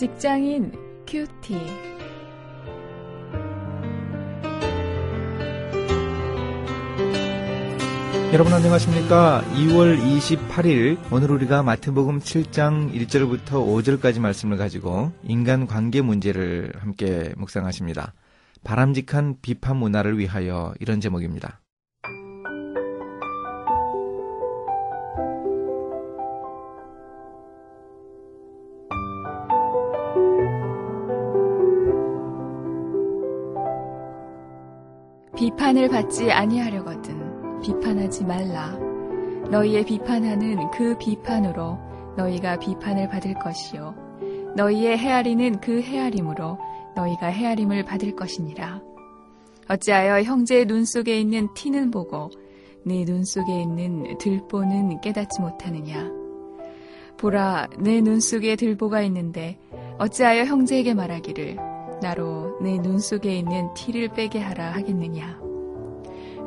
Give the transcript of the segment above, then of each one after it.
직장인 큐티. 여러분 안녕하십니까? 2월 28일 오늘 우리가 마태복음 7장 1절부터 5절까지 말씀을 가지고 인간 관계 문제를 함께 묵상하십니다. 바람직한 비판 문화를 위하여 이런 제목입니다. 비판을 받지 아니하려거든 비판하지 말라. 너희의 비판하는 그 비판으로 너희가 비판을 받을 것이요 너희의 헤아리는 그 헤아림으로 너희가 헤아림을 받을 것이니라. 어찌하여 형제의 눈 속에 있는 티는 보고 네 눈 속에 있는 들보는 깨닫지 못하느냐? 보라, 내 눈 속에 들보가 있는데 어찌하여 형제에게 말하기를 나로 내 눈 속에 있는 티를 빼게 하라 하겠느냐?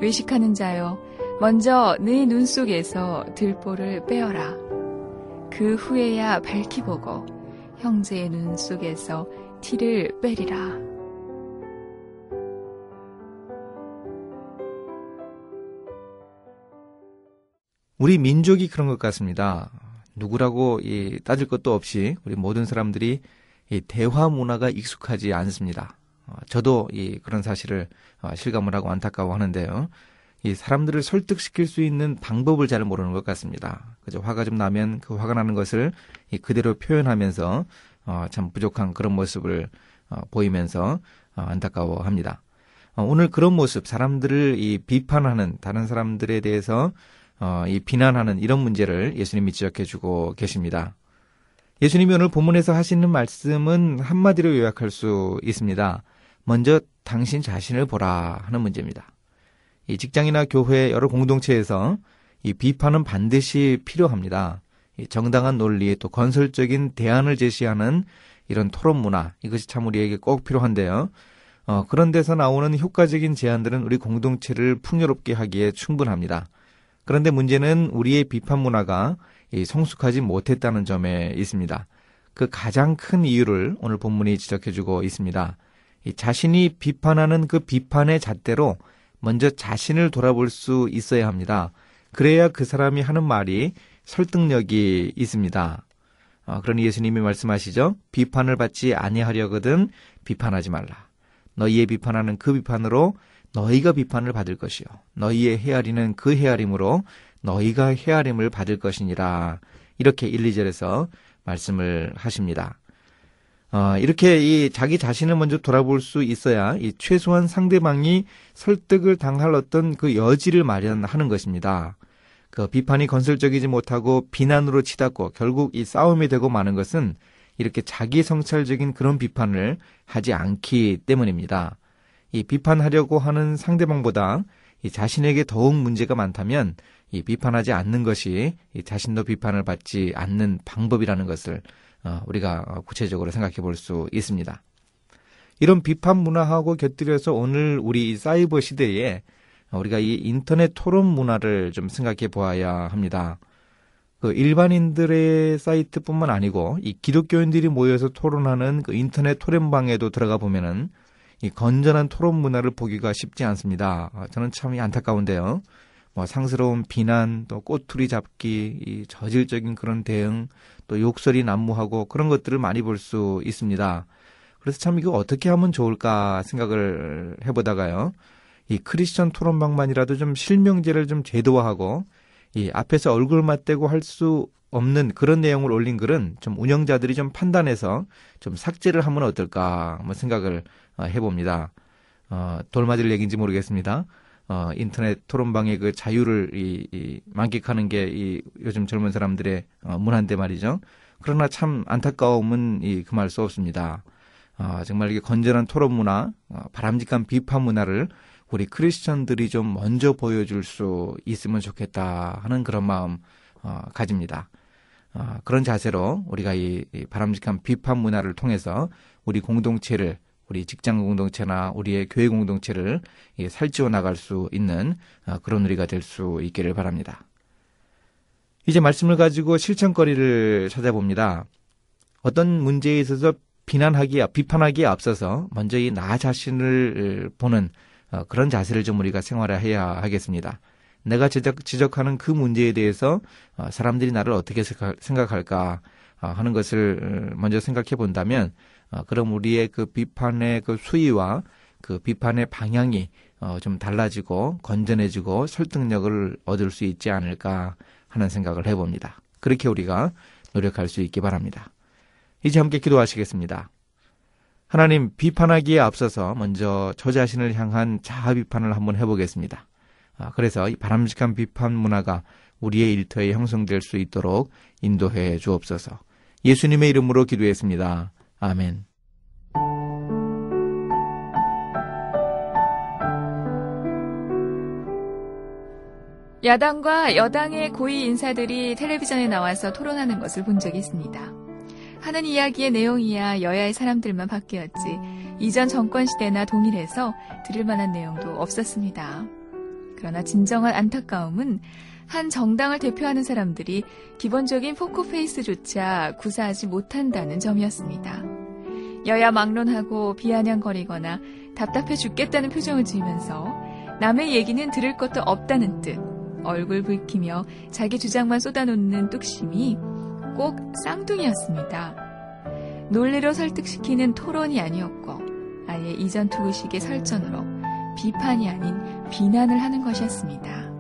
의식하는 자여, 먼저 네 눈 속에서 들보를 빼어라. 그 후에야 밝히 보고 형제의 눈 속에서 티를 빼리라. 우리 민족이 그런 것 같습니다. 누구라고 따질 것도 없이 우리 모든 사람들이 대화 문화가 익숙하지 않습니다. 어, 저도 그런 사실을 어, 실감을 하고 안타까워하는데요. 이 사람들을 설득시킬 수 있는 방법을 잘 모르는 것 같습니다. 그죠? 화가 좀 나면 그 화가 나는 것을 그대로 표현하면서 어, 참 부족한 그런 모습을 보이면서 안타까워합니다. 오늘 그런 모습, 사람들을 이 비판하는 다른 사람들에 대해서 어, 이 비난하는 이런 문제를 예수님이 지적해주고 계십니다. 예수님이 오늘 본문에서 하시는 말씀은 한마디로 요약할 수 있습니다. 먼저 당신 자신을 보라 하는 문제입니다. 이 직장이나 교회 여러 공동체에서 이 비판은 반드시 필요합니다. 이 정당한 논리 또 건설적인 대안을 제시하는 이런 토론 문화 이것이 참 우리에게 꼭 필요한데요. 어, 그런 데서 나오는 효과적인 제안들은 우리 공동체를 풍요롭게 하기에 충분합니다. 그런데 문제는 우리의 비판 문화가 성숙하지 못했다는 점에 있습니다. 그 가장 큰 이유를 오늘 본문이 지적해주고 있습니다. 자신이 비판하는 그 비판의 잣대로 먼저 자신을 돌아볼 수 있어야 합니다. 그래야 그 사람이 하는 말이 설득력이 있습니다. 어, 그러니 예수님이 말씀하시죠. 비판을 받지 아니하려거든 비판하지 말라. 너희의 비판하는 그 비판으로 너희가 비판을 받을 것이요. 너희의 헤아리는 그 헤아림으로 너희가 헤아림을 받을 것이니라. 이렇게 1, 2절에서 말씀을 하십니다. 어, 이렇게 이 자기 자신을 먼저 돌아볼 수 있어야 이 최소한 상대방이 설득을 당할 어떤 그 여지를 마련하는 것입니다. 그 비판이 건설적이지 못하고 비난으로 치닫고 결국 이 싸움이 되고 마는 것은 이렇게 자기 성찰적인 그런 비판을 하지 않기 때문입니다. 이 비판하려고 하는 상대방보다 이 자신에게 더욱 문제가 많다면 이 비판하지 않는 것이 이 자신도 비판을 받지 않는 방법이라는 것을 어, 우리가 구체적으로 생각해 볼 수 있습니다. 이런 비판 문화하고 곁들여서 오늘 우리 사이버 시대에 우리가 이 인터넷 토론 문화를 좀 생각해 보아야 합니다. 그 일반인들의 사이트뿐만 아니고 이 기독교인들이 모여서 토론하는 그 인터넷 토론방에도 들어가 보면은 이 건전한 토론 문화를 보기가 쉽지 않습니다. 아, 저는 참 안타까운데요. 뭐 상스러운 비난, 또 꼬투리 잡기, 이 저질적인 그런 대응, 또 욕설이 난무하고 그런 것들을 많이 볼 수 있습니다. 그래서 참 이거 어떻게 하면 좋을까 생각을 해보다가요. 이 크리스천 토론방만이라도 좀 실명제를 좀 제도화하고 이 앞에서 얼굴 맞대고 할 수 없는 그런 내용을 올린 글은 좀 운영자들이 좀 판단해서 좀 삭제를 하면 어떨까 한번 생각을 어, 해봅니다. 어, 돌맞을 얘기인지 모르겠습니다. 어, 인터넷 토론방의 그 자유를 이, 이 만끽하는 게 이 요즘 젊은 사람들의 어, 문화인데 말이죠. 그러나 참 안타까움은 이 금할 수 없습니다. 어, 정말 이게 건전한 토론 문화, 어, 바람직한 비판 문화를 우리 크리스천들이 좀 먼저 보여줄 수 있으면 좋겠다 하는 그런 마음 어, 가집니다. 어, 그런 자세로 우리가 이, 이 바람직한 비판 문화를 통해서 우리 공동체를 우리 직장 공동체나 우리의 교회 공동체를 살찌워 나갈 수 있는 어, 그런 우리가 될 수 있기를 바랍니다. 이제 말씀을 가지고 실천거리를 찾아봅니다. 어떤 문제에 있어서 비난하기에 비판하기에 앞서서 먼저 이 나 자신을 보는 어, 그런 자세를 좀 우리가 생활해야 하겠습니다. 내가 지적, 지적하는 그 문제에 대해서 어, 사람들이 나를 어떻게 생각할까 어, 하는 것을 먼저 생각해 본다면 그럼 우리의 그 비판의 그 수위와 그 비판의 방향이 좀 달라지고 건전해지고 설득력을 얻을 수 있지 않을까 하는 생각을 해봅니다. 그렇게 우리가 노력할 수 있기 바랍니다. 이제 함께 기도하시겠습니다. 하나님 비판하기에 앞서서 먼저 저 자신을 향한 자아 비판을 한번 해보겠습니다. 아, 그래서 이 바람직한 비판 문화가 우리의 일터에 형성될 수 있도록 인도해 주옵소서. 예수님의 이름으로 기도했습니다. 아멘. 야당과 여당의 고위 인사들이 텔레비전에 나와서 토론하는 것을 본 적이 있습니다. 하는 이야기의 내용이야 여야의 사람들만 바뀌었지 이전 정권 시대나 동일해서 들을 만한 내용도 없었습니다. 그러나 진정한 안타까움은 한 정당을 대표하는 사람들이 기본적인 포크페이스조차 구사하지 못한다는 점이었습니다. 여야 막론하고 비아냥거리거나 답답해 죽겠다는 표정을 지으면서 남의 얘기는 들을 것도 없다는 뜻, 얼굴 붉히며 자기 주장만 쏟아놓는 뚝심이 꼭 쌍둥이였습니다. 논리로 설득시키는 토론이 아니었고 아예 이전 투구식의 설전으로 비판이 아닌 비난을 하는 것이었습니다.